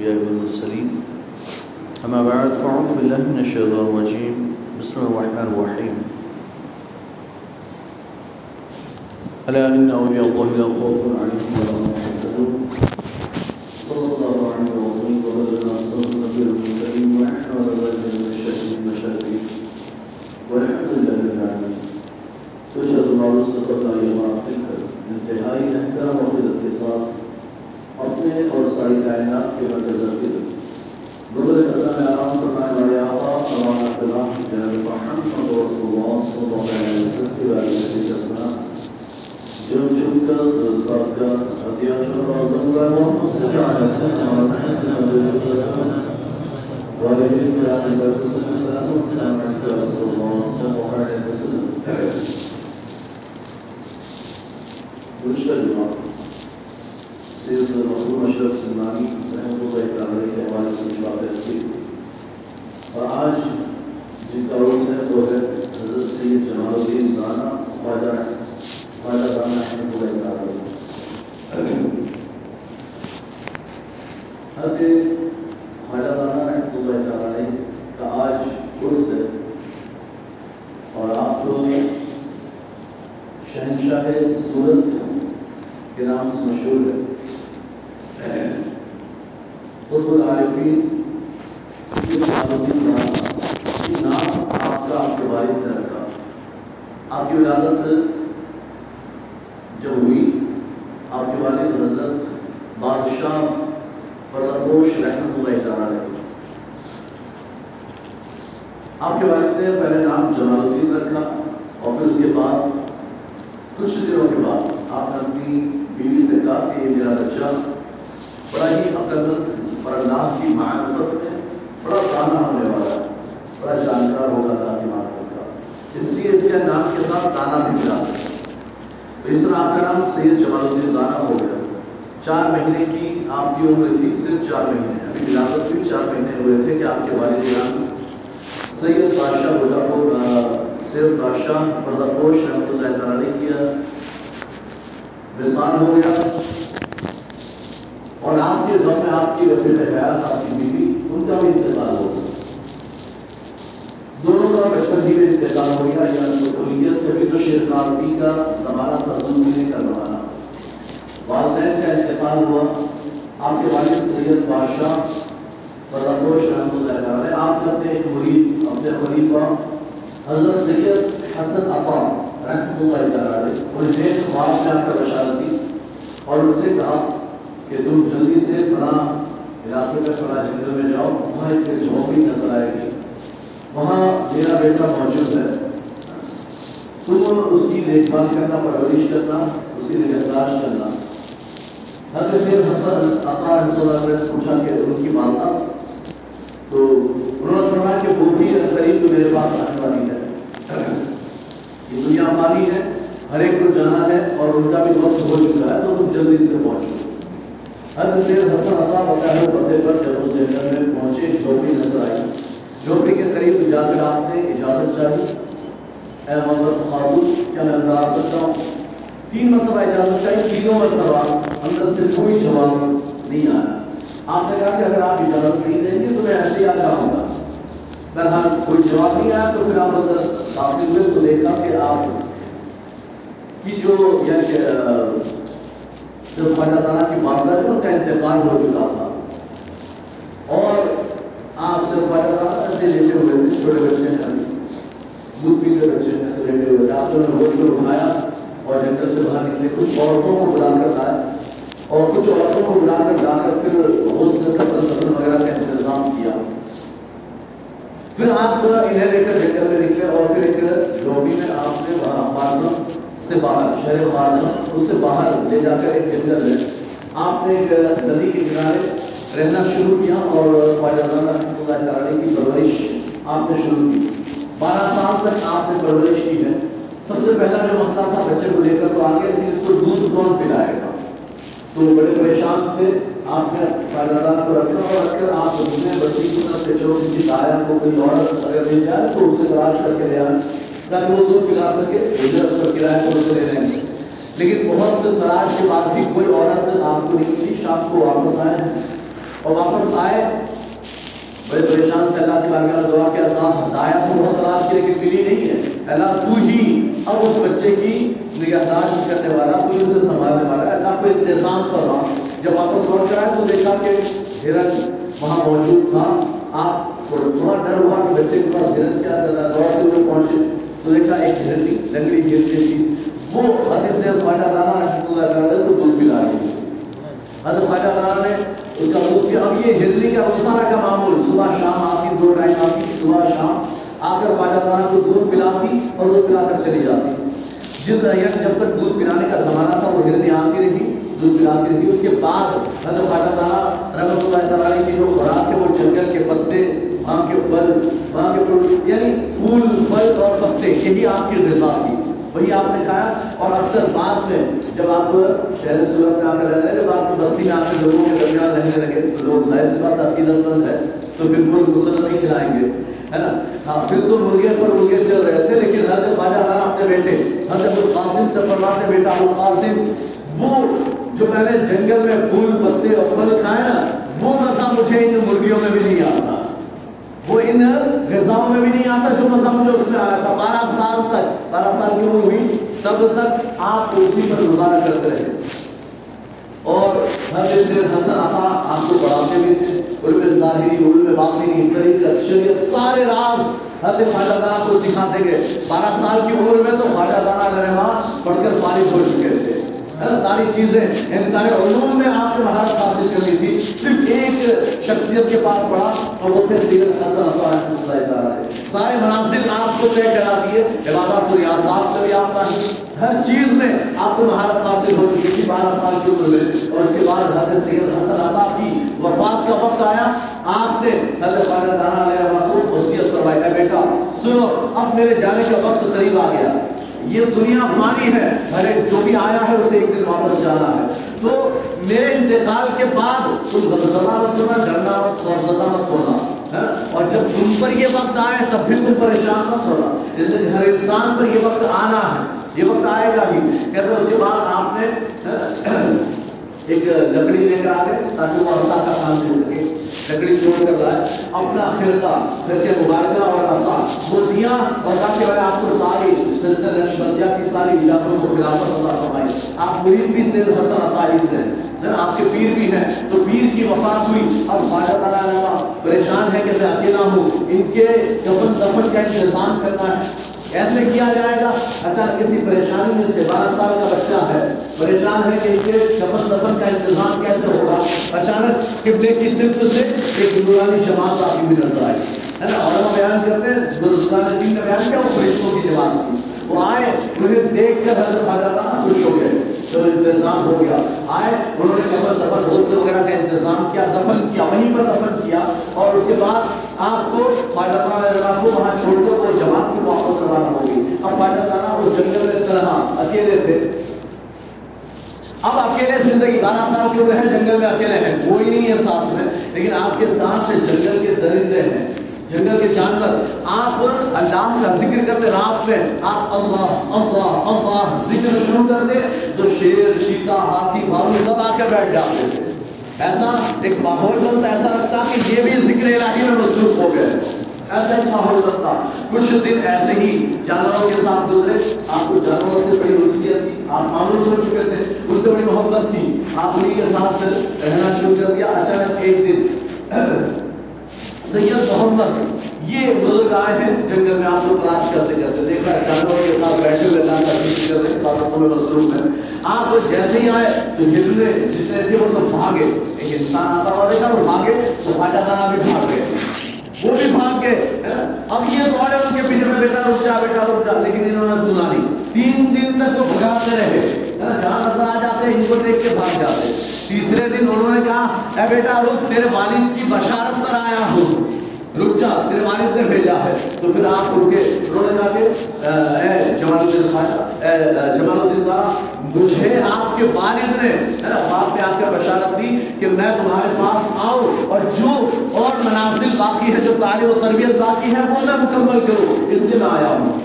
الأنبياء والمرسلين. أما بعد، فأعوذ بالله من الشيطان الرجيم. بسم الله الرحمن الرحيم. ألا إن أولياء الله لا خوف عليهم ولا هم يحزنون. صلى الله عليه وسلم وبلغنا صلى النبي الكريم. ونحن على ذلك من الشهيد المشاهدين والحمد لله رب العالمين. تشهد المعروف سقطنا يوم تلك انتهائی احترام و قدر کے ساتھ اپنے اور ساری کائنات کے مرکز کی گزر قدر میں آرام فرمائے والے آقا، سلام اللہ جناب محمد رسول اللہ صلی اللہ علیہ وسلم کی بارے میں جسنا جو جن کا ذات کا عطیہ شرف اور ضرورہ محمد صلی اللہ علیہ وسلم اور محمد والدین کے آنے کا قسم السلام والسلام علیکہ رسول اللہ صلی اللہ علیہ وسلم گزشتہ جمعہ سید محمود اشرف سلمانی رحمۃ اللہ تعالی کے حوالے سے کچھ باتیں کی اور آج جن کا عرض ہے، وہ ہے حضرت سید جمال الدین رانا خواجہ خواجہ رانا رحمۃ اللہ۔ تعالی حضرت خواجہ رانا رحمۃ اللہ تعالی کا آج عرس ہے۔ اور آپ کو شہنشاہ سورت کے نام سے مشہور ہے قرب العارفین نام آپ کا آپ کے والد نے رکھا آپ کی ولادت ہوئی آپ کے والد حضرت بادشاہ رحمت اللہ تعالیٰ آپ کے والد نے پہلے نام جمال الدین رکھا اور پھر اس کے بعد کچھ دنوں کے بعد آپ نے اپنی بیوی سے کہا کہ یہ میرا بچہ بڑا ہی عقل اور اللہ کی معرفت میں بڑا دانا ہونے والا ہے بڑا جانکار ہوگا اللہ کی معرفت کا اس لیے اس کے نام کے ساتھ دانا بھی ملا۔ تو اس طرح آپ کا نام سید جمال الدین دانا ہو گیا۔ چار مہینے کی آپ کی عمر تھی، صرف چار مہینے۔ ابھی ولادت بھی چار مہینے ہوئے تھے کہ آپ کے والد جان سید بادشاہ گلا کو سید بادشاہ پردہ پوش رحمۃ اللہ تعالی کیا۔ وصال ہو گیا۔ اور آپ کے دور میں آپ کی رفیق حیات، آپ کی بیوی، ان کا بھی انتقال ہو گیا دونوں کا بچپن ہی انتقال ہو گیا یا سہولیت کبھی تو شیر کا زمانہ تھا دنیا کا زمانہ۔ والدین کا انتقال ہوا۔ آپ کے والد سید بادشاہ پردوش رحمۃ اللہ تعالی آپ نے اپنے ایک مرید، اپنے خلیفہ حضرت سید حسن عطا رحمۃ اللہ تعالی انہیں خواب میں آپ کا بشارت دی اور ان سے کہا کہ تم جلدی سے فلاں علاقے میں، فلاں جنگل میں جاؤ۔ وہاں ایک جھونپڑی نظر آئے گی۔ وہاں میرا بیٹا موجود ہے۔ تم اس کی دیکھ بھال کرنا، پرورش کرنا، اس کی نگہداشت کرنا۔ حضرت سید حسن عطا رحمۃ اللہ نے پوچھا کہ ان کی مانتا؟ تو انہوں نے فرمایا کہ وہ بھی قریب تو میرے پاس آنے والی ہے۔ یہ دنیا فانی ہے، ہر ایک کو جانا ہے اور ان کا بھی وقت ہو چکا ہے، تو تم جلدی سے پہنچو حضرت سید حسن عطا بقایا پتے پر جب اس جنگل میں پہنچے جھوپڑی نظر آئی۔ جھوپڑی کے قریب جا کر آپ نے اجازت چاہی اے حضرت خاتون کیا میں اندر آ سکتا ہوں؟ تین مرتبہ اجازت چاہیے، تینوں مرتبہ اندر سے کوئی جواب نہیں آیا۔ آپ نے کہا کہ اگر آپ اجازت نہیں دیں گے تو میں ایسے ہی آ جاؤں گا۔ بہرحال کوئی جواب نہیں آیا، تو پھر آپ اندر داخل ہوئے تو دیکھا کہ آپ کی جو یعنی صرف خواجہ تعالیٰ کی معاملہ ہے ان کا انتقال ہو چکا تھا اور آپ صرف خواجہ تعالیٰ ایسے لیٹے ہوئے تھے چھوٹے بچے ہیں ابھی۔ دودھ پیتے بچے ہیں، تو لیٹے ہوئے تھے نے گود کو اٹھایا اور جنگل سے باہر نکلے کچھ عورتوں کو بلا کر لائے اور کچھ عورتوں کو بلا کر جا کر پھر غسل کفن کفن وغیرہ کا انتظام کیا۔ پھر آپ انہیں لے کر جنگل میں نکلے، اور پھر ایک لوبی میں آپ نے خارسم سے باہر، شہر خارسم اس سے باہر لے جا کر ایک جنگل میں۔ آپ نے ایک ندی کے کنارے رہنا شروع کیا اور خواجہ رحمۃ اللہ تعالی کی پرورش آپ نے شروع کی بارہ سال تک آپ نے پرورش کی ہے سب سے پہلا جو مسئلہ تھا بچے کو لے کر تو آگے پھر اس کو دودھ کون پلائے گا تو بڑے پریشان تھے آپ نے خواجہ کو رکھا اور رکھ کر آپ گھومنے بستی کی طرف سے جو کسی آیا کو کوئی اور اگر مل جائے تو اسے تلاش کر کے لے آئے تاکہ وہ دودھ پلا سکے اجرت پر کرایہ کو اسے لے لیں گے لیکن بہت تلاش کے بعد بھی کوئی عورت آپ کو نہیں ملی شام کو واپس آئے اور واپس آئے۔ بڑے پریشان تھے، اللہ کی بارگاہ میں دعا کہ اللہ ہدایت تو بہت تلاش کی لیکن ملی نہیں ہے۔ اللہ تو ہی اب اس بچے کی نگہداشت کرنے والا، تو ہی اسے سنبھالنے والا ہے۔ اللہ کو انتظام کر رہا جب واپس لوٹ کر آئے تو دیکھا کہ ہرن وہاں موجود تھا۔ آپ کو تھوڑا ڈر ہوا کہ بچے کے پاس ہرن کیا چل رہا ہے دوڑتے ہوئے پہنچے۔ تو دیکھا ایک ہرن لنگڑی ہرن تھی۔ وہ حدیث سے خواجہ دانا رحمۃ اللہ کر رہے تو دودھ پلا رہی حضرت خواجہ دانا نے اس کا دودھ پیا اب یہ ہرنی کا روزانہ کا معمول۔ صبح شام آتی دو ٹائم آتی صبح شام آ کر خواجہ دانا کو دودھ پلاتی اور دودھ پلا کر چلی جاتی۔ جن ریت جب تک دودھ پلانے کا زمانہ تھا، وہ ہرنی آتی رہی، دودھ پلاتی رہی۔ اس کے بعد حضرت خواجہ دانا رحمۃ اللہ تعالیٰ کی جو خوراک ہے وہ جنگل کے پتے، وہاں کے پھل، وہاں کے پھول یعنی پھول، پھل اور پتے، یہی آپ کی غذا تھی۔ وہی آپ نے کہا اور اکثر بعد میں جب آپ شہر صورت میں آ کر رہے جب آپ کی بستی میں آ کے لوگوں کے درمیان رہنے لگے تو لوگ ظاہر سی بات عقیدت مند ہے، تو پھر پھر غسل نہیں کھلائیں گے، ہے نا؟ ہاں پھر تو مرغے پر مرغے چل رہے تھے، لیکن حضرت خواجہ خانہ اپنے بیٹے، حضرت القاسم سے فرماتے بیٹا القاسم، وہ جو میں نے جنگل میں پھول، پتے اور پھل کھائے نا، وہ مزہ مجھے ان مرغیوں میں بھی نہیں آتا۔ وہ ان غذاؤں میں بھی نہیں آتا جو مزہ مجھے اس میں آیا تھا بارہ سال تک، بارہ سال کی عمر ہوئی، تب تک آپ اسی پر گزارا کرتے رہے۔ اور حضرت سے حسن عطا آپ کو پڑھاتے بھی تھے علم ظاہری علم باطنی طریقت شریعت سارے راز حضرت خواجہ دانا کو سکھاتے گئے۔ بارہ سال کی عمر میں تو خواجہ دانا رحمہ پڑھ کر فارغ ہو چکے۔ تھے ساری چیزیں ان سارے علوم میں آپ کو مہارت حاصل کرنی تھی، صرف ایک شخصیت کے پاس پڑھا اور وہ تھے سیرت حسن عطا رحمۃ اللہ تعالی سارے مناسب آپ کو طے کرا دیے عبادات و ریاضات کا بھی آپ کا ہر چیز میں آپ کو مہارت حاصل ہو چکی تھی، بارہ سال کی عمر میں۔ اور اس کے بعد حضرت سید حسن عطا کی وفات کا وقت آیا۔ آپ نے حضرت خواجہ دانا علیہ السلام کو وصیت کروائی اے بیٹا، سنو، اب میرے جانے کا وقت قریب آ گیا۔ یہ دنیا فانی ہے۔ ارے، جو بھی آیا ہے، اسے ایک دن واپس جانا ہے۔ تو میرے انتقال کے بعد تم غمزدہ مت ہونا، ڈرنا مت خوفزدہ مت ہونا ہاں؟ اور جب تم پر یہ وقت آئے، تب پھر تم پریشان مت ہونا۔ جیسے ہر انسان پر یہ وقت آنا ہے۔ یہ وقت آئے گا ہی۔ کہتے اس کے بعد آپ نے ہاں، ایک لکڑی لے کر آ گئے تاکہ وہ عصا کا کام دے سکے۔ لکڑی توڑ کر لائے۔ اپنا خرقہ، خرقے مبارکہ اور عصا وہ دیا اور کہا کہ میں آپ کو ساری سلسلہ نقشبندیہ کی ساری اجازتوں کو خلافت اللہ فرمائی آپ مرید بھی سید حسن عطائی سے ہیں۔ آپ کے پیر بھی ہیں۔ تو پیر کی وفات ہوئی۔ اب خواجہ تعالیٰ عنہ پریشان ہے کہ میں اکیلا ہوں۔ ان کے کفن دفن کا انتظام کرنا ہے۔ ایسے کیا جائے گا؟ اچھا کسی پریشانی میں سے بارہ سال کا بچہ ہے، پریشان ہے کہ ان کے کفن دفن کا انتظام کیسے ہوگا؟ اچانک قبلے کی صرف سے ایک نورانی جماعت آپ بھی نظر آئی، ہے نا؟ علماء بیان کرتے ہیں بزرگان دین نے بیان کیا، وہ فرشتوں کی جماعت تھی۔ وہ آئے انہیں دیکھ کر حضرت خواجہ تعالیٰ خوش ہو گئے؟ جب انتظام ہو گیا۔ آئے، انہوں نے کفن دفن غسل وغیرہ کا انتظام کیا، دفن کیا، وہیں پر دفن کیا۔ اور اس کے بعد آپ کو خواجہ تعالیٰ کو وہاں چھوڑ کر وہ جماعت کی واپس روانہ ہوگی اب خواجہ تعالیٰ اس جنگل میں طرح ہاں، اکیلے تھے۔ اب اکیلے زندگی، بارہ سال کے عمر ہے، جنگل میں اکیلے ہیں۔ کوئی نہیں ہے ساتھ میں، لیکن آپ کے ساتھ سے جنگل کے درندے ہیں۔ جنگل کے جانور۔ آپ اللہ کا ذکر کرتے رات میں، آپ اللہ اللہ اللہ ذکر شروع کر دیں تو شیر چیتا ہاتھی بھالو سب آ کر بیٹھ جاتے تھے ایسا ایک ماحول بنتا، ایسا لگتا کہ یہ بھی ذکر الہی میں مصروف ہو گئے۔ ایسا ایک ماحول بنتا۔ کچھ دن ایسے ہی جانوروں کے ساتھ گزرے۔ آپ کو جانوروں سے بڑی حیثیت تھی۔ آپ مانوس ہو چکے تھے۔ ان سے بڑی محبت تھی۔ آپ انہیں کے ساتھ رہنا شروع کر دیا۔ اچانک ایک دن سید محمد، یہ بزرگ آئے ہیں جنگل میں آپ لوگ تلاش کرتے کرتے دیکھا۔ جانوروں کے ساتھ بیٹھے ہوئے اللہ کا ذکر کر رہے باتوں میں مصروف ہیں۔ آپ جیسے ہی آئے تو ہرنے جتنے تھے وہ سب بھاگے۔ ایک انسان آتا ہوا دیکھا، وہ بھاگے۔ تو خواجہ تعالیٰ بھی بھاگ گئے۔ وہ بھی بھاگ گئے اب یہ دوڑے ان کے پیچھے میں بیٹا رک جا، بیٹا رک جا، لیکن انہوں نے سنا نہیں۔ تین دن تک وہ بھگاتے رہے جہاں نظر آ جاتے، ان کو دیکھ کے بھاگ جاتے۔ تیسرے دن انہوں نے کہا، اے بیٹا رک، تیرے والد کی بشارت پر آیا ہوں۔ رک جا، تیرے والد نے بھیجا ہے۔ تو پھر آپ رکے انہوں نے کہا کہ اے جمال الدین خواجہ جمال الدین مجھے آپ کے والد نے باپ پہ آ کر بشارت دی کہ میں تمہارے پاس آؤں اور جو اور مناسب باقی ہے، جو تعلیم و تربیت باقی ہے، وہ میں مکمل کروں۔ اس لیے میں آیا ہوں۔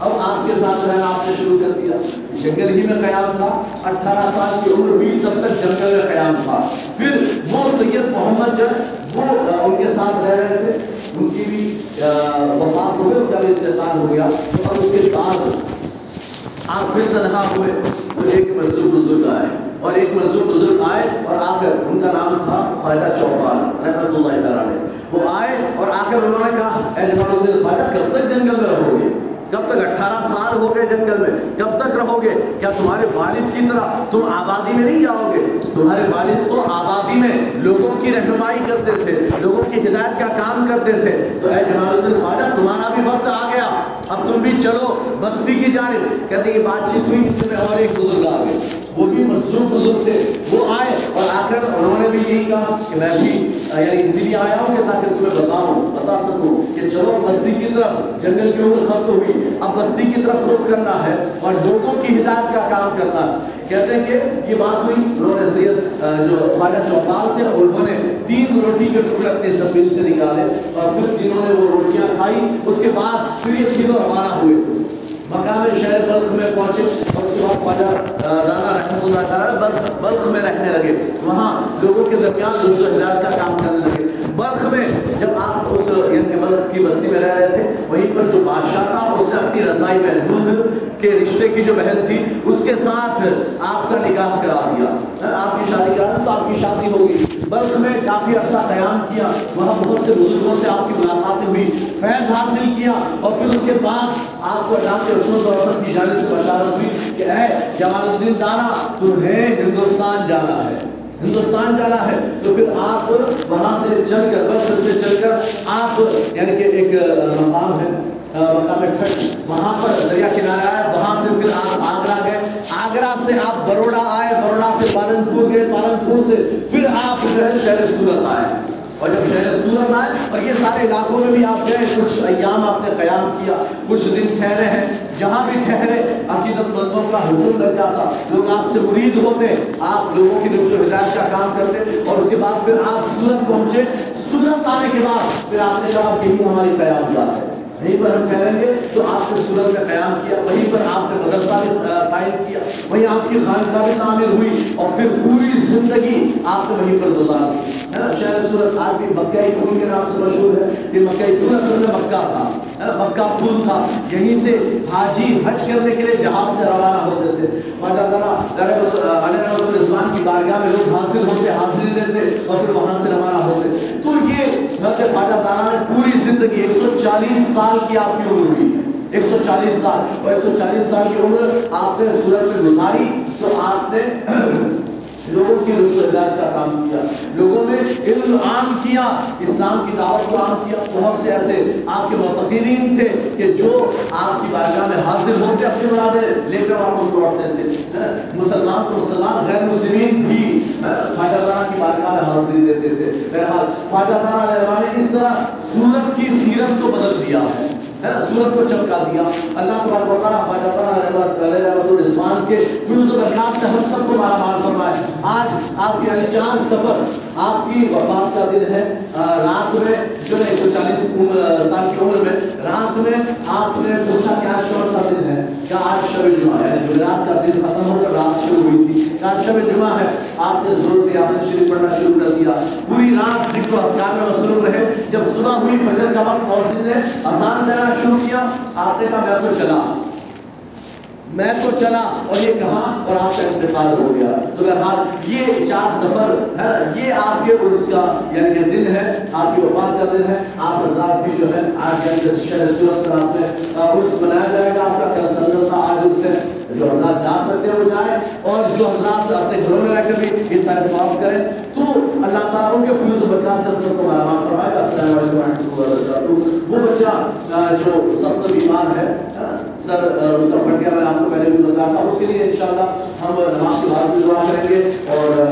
اب آپ کے ساتھ رہنا آپ نے شروع کر دیا۔ جنگل ہی میں قیام تھا، اٹھارہ سال کی عمر بھی تب تک جنگل میں قیام تھا۔ پھر وہ سید محمد جو ہے، وہ ان کے ساتھ رہ رہے تھے۔ ان کی بھی وفات ہو گئی، ان کا بھی انتقال ہو گیا۔ اور اس کے بعد آپ پھر تنہا ہوئے تو ایک منظور بزرگ آئے اور ایک منظور بزرگ آئے اور آ کر ان کا نام تھا خواجہ چوپال رحمت اللہ تعالیٰ وہ آئے اور آ کر انہوں نے کہا، اے جمال کب تک جنگل میں رہو گے کب تک اٹھارہ سال ہو گئے جنگل میں؟ کب تک رہو گے کیا تمہارے والد کی طرح تم آبادی میں نہیں جاؤ گے؟ تمہارے والد تو آبادی میں لوگوں کی رہنمائی کرتے تھے، لوگوں کی ہدایت کا کام کرتے تھے۔ تو اے جمال الدین خواجہ تمہارا بھی وقت آ گیا۔ اب تم بھی چلو بستی کی جانب۔ کہتے یہ بات چیت ہوئی، اس میں اور ایک بزرگ آ گئے وہ بھی منصوب بزرگ تھے۔ وہ آئے اور آ کر انہوں نے بھی یہی کہا کہ میں بھی یعنی اسی لیے آیا ہوں کہ تاکہ تمہیں بتاؤں، بتا سکوں۔ کہ چلو بستی کی طرف جنگل کی عمر ختم ہوئی اب بستی کی طرف رخ کرنا ہے اور لوگوں کی ہدایت کا کام کرنا ہے۔ کہتے ہیں کہ یہ بات ہوئی، انہوں نے سید جو خواجہ چوپال تھے، انہوں نے تین روٹی کے ٹکڑے اپنے زمین سے نکالے اور پھر تینوں نے وہ روٹیاں کھائی۔ اس کے بعد پھر یہ تینوں روانہ ہوئے۔ مقام شہر بلخ میں پہنچے۔ اور اس کے بعد خواجہ رانا رحمۃ اللہ تعالیٰ بلخ میں رہنے لگے۔ وہاں لوگوں کے درمیان دوسرے ہدایت کا کام کرنے لگے۔ بلخ میں جب آپ کی بستی میں رہ رہے تھے، وہیں پر جو بادشاہ تھا، اس نے اپنی رضائی محدود کے رشتے کی جو بہن تھی، اس کے ساتھ آپ کا نکاح کرا دیا۔ ہاں، آپ کی شادی کرا تو آپ کی شادی ہوگی۔ بلخ میں کافی عرصہ قیام کیا، وہاں بہت سے بزرگوں سے آپ کی ملاقاتیں ہوئی، فیض حاصل کیا، اور پھر اس کے بعد آپ کو اللہ کے رسول صلی اللہ علیہ وسلم کی جانب سے بشارت ہوئی کہ اے جمال الدین دانا تمہیں ہندوستان جانا ہے۔ ہندوستان جانا ہے، تو پھر آپ وہاں سے چل کر وقت سے چل کر آپ یعنی کہ ایک مقام ہے مقام ٹھٹ وہاں پر دریا کنارے آئے وہاں سے پھر آپ آگرہ گئے۔ آگرہ سے آپ بروڑا آئے، بروڑا سے پالن پور گئے پالن پور سے پھر آپ جو ہے شہر سورت آئے۔ اور جب شہر سورت آئے اور یہ سارے علاقوں میں بھی آپ گئے، کچھ ایام آپ نے قیام کیا، کچھ دن ٹھہرے ہیں، جہاں بھی ٹھہرے، عقیدت مذہب کا حکم لگ جاتا، لوگ آپ سے مرید ہوتے، آپ لوگوں کی نشر و ہدایت کا کام کرتے اور اس کے بعد پھر آپ سورت پہنچے، سورت آنے کے بعد پھر آپ نے کہا کہ ہماری قیام جاتا ہے۔ وہیں پر ہم ٹھہریں گے تو آپ نے سورت میں قیام کیا، وہیں پر آپ نے مدرسہ بھی قائم کیا، وہیں آپ کی خانقاہ بھی تعمیر ہوئی، اور پھر پوری زندگی آپ نے وہیں پر گزار دی۔ ہے نا شہر سورت آج بھی مکہ پھول کے نام سے مشہور ہے؟ یہ مکہ پھول اصل میں مکہ تھا۔ مکہ پھول تھا۔ یہیں سے حاجی حج کرنے کے لیے جہاز سے روانہ ہوتے تھے۔ خواجہ تعالیٰ علیہ رضوان کی بارگاہ میں لوگ حاصل ہوتے، حاضری دیتے، اور پھر وہاں سے روانہ ہوتے تو یہ حضرت خواجہ تعالیٰ نے پوری زندگی ایک سو چالیس سال کی آپ کی عمر ہوئی ایک سو چالیس سال۔ اور ایک سو چالیس سال کی عمر آپ نے سورت میں گزاری تو آپ نے لوگوں کی رسول کا کام کیا۔ لوگوں میں علم عام کیا، اسلام کی دعوت کو عام کیا۔ بہت سے ایسے آپ کے معتقدین تھے کہ جو آپ کی بارگاہ میں حاضر ہوتے اپنی مرادیں لے کر واپس لوٹتے تھے مسلمان کو مسلمان، غیر مسلمین بھی۔ خواجہ سارا کی بارگاہ میں حاضری دیتے تھے۔ بہرحال خواجہ تعالیٰ نے اس طرح سورت کی سیرت کو بدل دیا، ہے سورت کو چمکا دیا۔ اللہ تبارک و تعالیٰ خواجہ تعالیٰ علیہ رحمت الرضوان کے فیوز و برکات سے ہم سب کو مالا مال فرمائے۔ آج آپ کے علی چاند سفر آپ کی وفات کا دن ہے رات میں جو ہے، ایک سو چالیس سال کی عمر میں، رات میں آپ نے پوچھا کہ آج کون سا دن ہے؟ کیا آج شب جمعہ ہے؟ جمعرات کا دن ختم ہو کر رات شروع ہوئی تھی۔ آج شب جمعہ ہے؟ آپ نے زور سے یاسین شریف پڑھنا شروع کر دیا۔ پوری رات ذکر و اذکار میں مصروف رہے۔ جب صبح ہوئی فجر کا وقت موسیقی نے اذان دینا شروع کیا۔ آپ نے کہا، میں تو چلا۔ میں تو چلا اور یہ کہا اور آپ کا انتقال ہو گیا۔ تو بہرحال یہ چار سفر ہے، یہ آپ کے عرص کا یعنی کہ دن ہے، آپ کی وفات کا دن ہے، آپ حضرات بھی جو ہے آج یعنی شہر صورت پر آپ نے عرص منایا جائے گا، آپ کا کل سندر تھا آج ان سے جو حضرات جا سکتے ہیں وہ جائیں اور جو حضرات اپنے گھروں میں رہ کر بھی یہ سارے سواب کریں۔ تو اللہ تعالیٰ ان کے فیوز و برکات سے سب کو مرحبا فرمائے، السلام علیکم ورحمۃ اللہ وبرکاتہ۔ وہ بچہ جو سخت بیمار ہے سر اس کا پھٹ گیا میں آپ کو پہلے بھی بتایا تھا اس کے لیے انشاءاللہ ہم نماز کے بعد بھی دعا کریں گے اور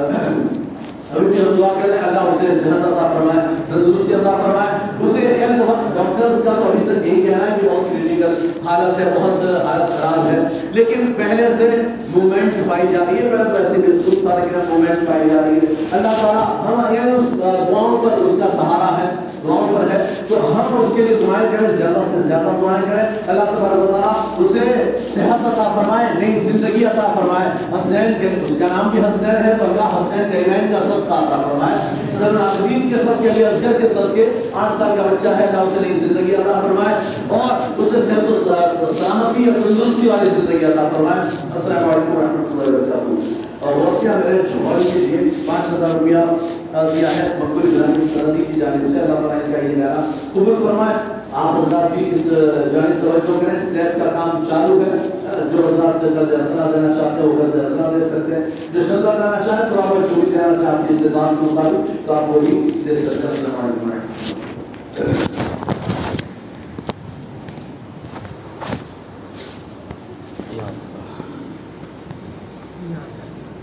ابھی بھی ہم دعا کریں اللہ اسے صحت عطا فرمائے، تندرستی عطا فرمائے۔ اسے یعنی بہت ڈاکٹرز کا تو ابھی تک یہی کہنا ہے کہ بہت کریٹیکل حالت ہے، بہت حالت خراب ہے۔ لیکن پہلے سے موومنٹ پائی جا رہی ہے، پہلے تو ایسی بھی سکھ تھا لیکن موومنٹ پائی جا رہی ہے۔ اللہ تعالیٰ ہم یعنی اس دعاؤں پر اس کا سہارا ہے دعاؤں پر ہے تو ہم اس کے لیے دعائیں کریں، زیادہ سے زیادہ دعائیں کریں۔ اللہ تبارک و تعالیٰ اسے صحت عطا فرمائے، نئی زندگی عطا فرمائے۔ حسنین کے اس کا نام بھی حسنین ہے تو اللہ حسنین کریمین کا صدقہ عطا فرمائے۔ سر عابدین کے سب کے لیے اصغر کے صدقے، آٹھ سال کا بچہ ہے، اللہ اسے نئی زندگی عطا فرمائے اور اسے صحت و سلامتی اور تندرستی والی زندگی عطا فرمائے۔ السلام علیکم ورحمۃ اللہ وبرکاتہ۔ اور وسیع میرے شوہر کے لیے پانچ ہزار روپیہ دیا ہے مقبول ابراہیم سرحدی کی جانب سے، اللہ تعالیٰ ان کا یہ نیا قبول فرمائے۔ آپ حضرات بھی اس جانب توجہ کریں، سلیب کا کام چالو ہے جو حضرات قرض اصلاح دینا چاہتے ہو وہ قرض اصلاح دے سکتے ہیں۔ جو شدہ دینا چاہتے تو آپ جو بھی دینا چاہتے آپ کی استدان کے مطابق تو آپ وہ بھی دے سکتے ہیں۔ السلام علیکم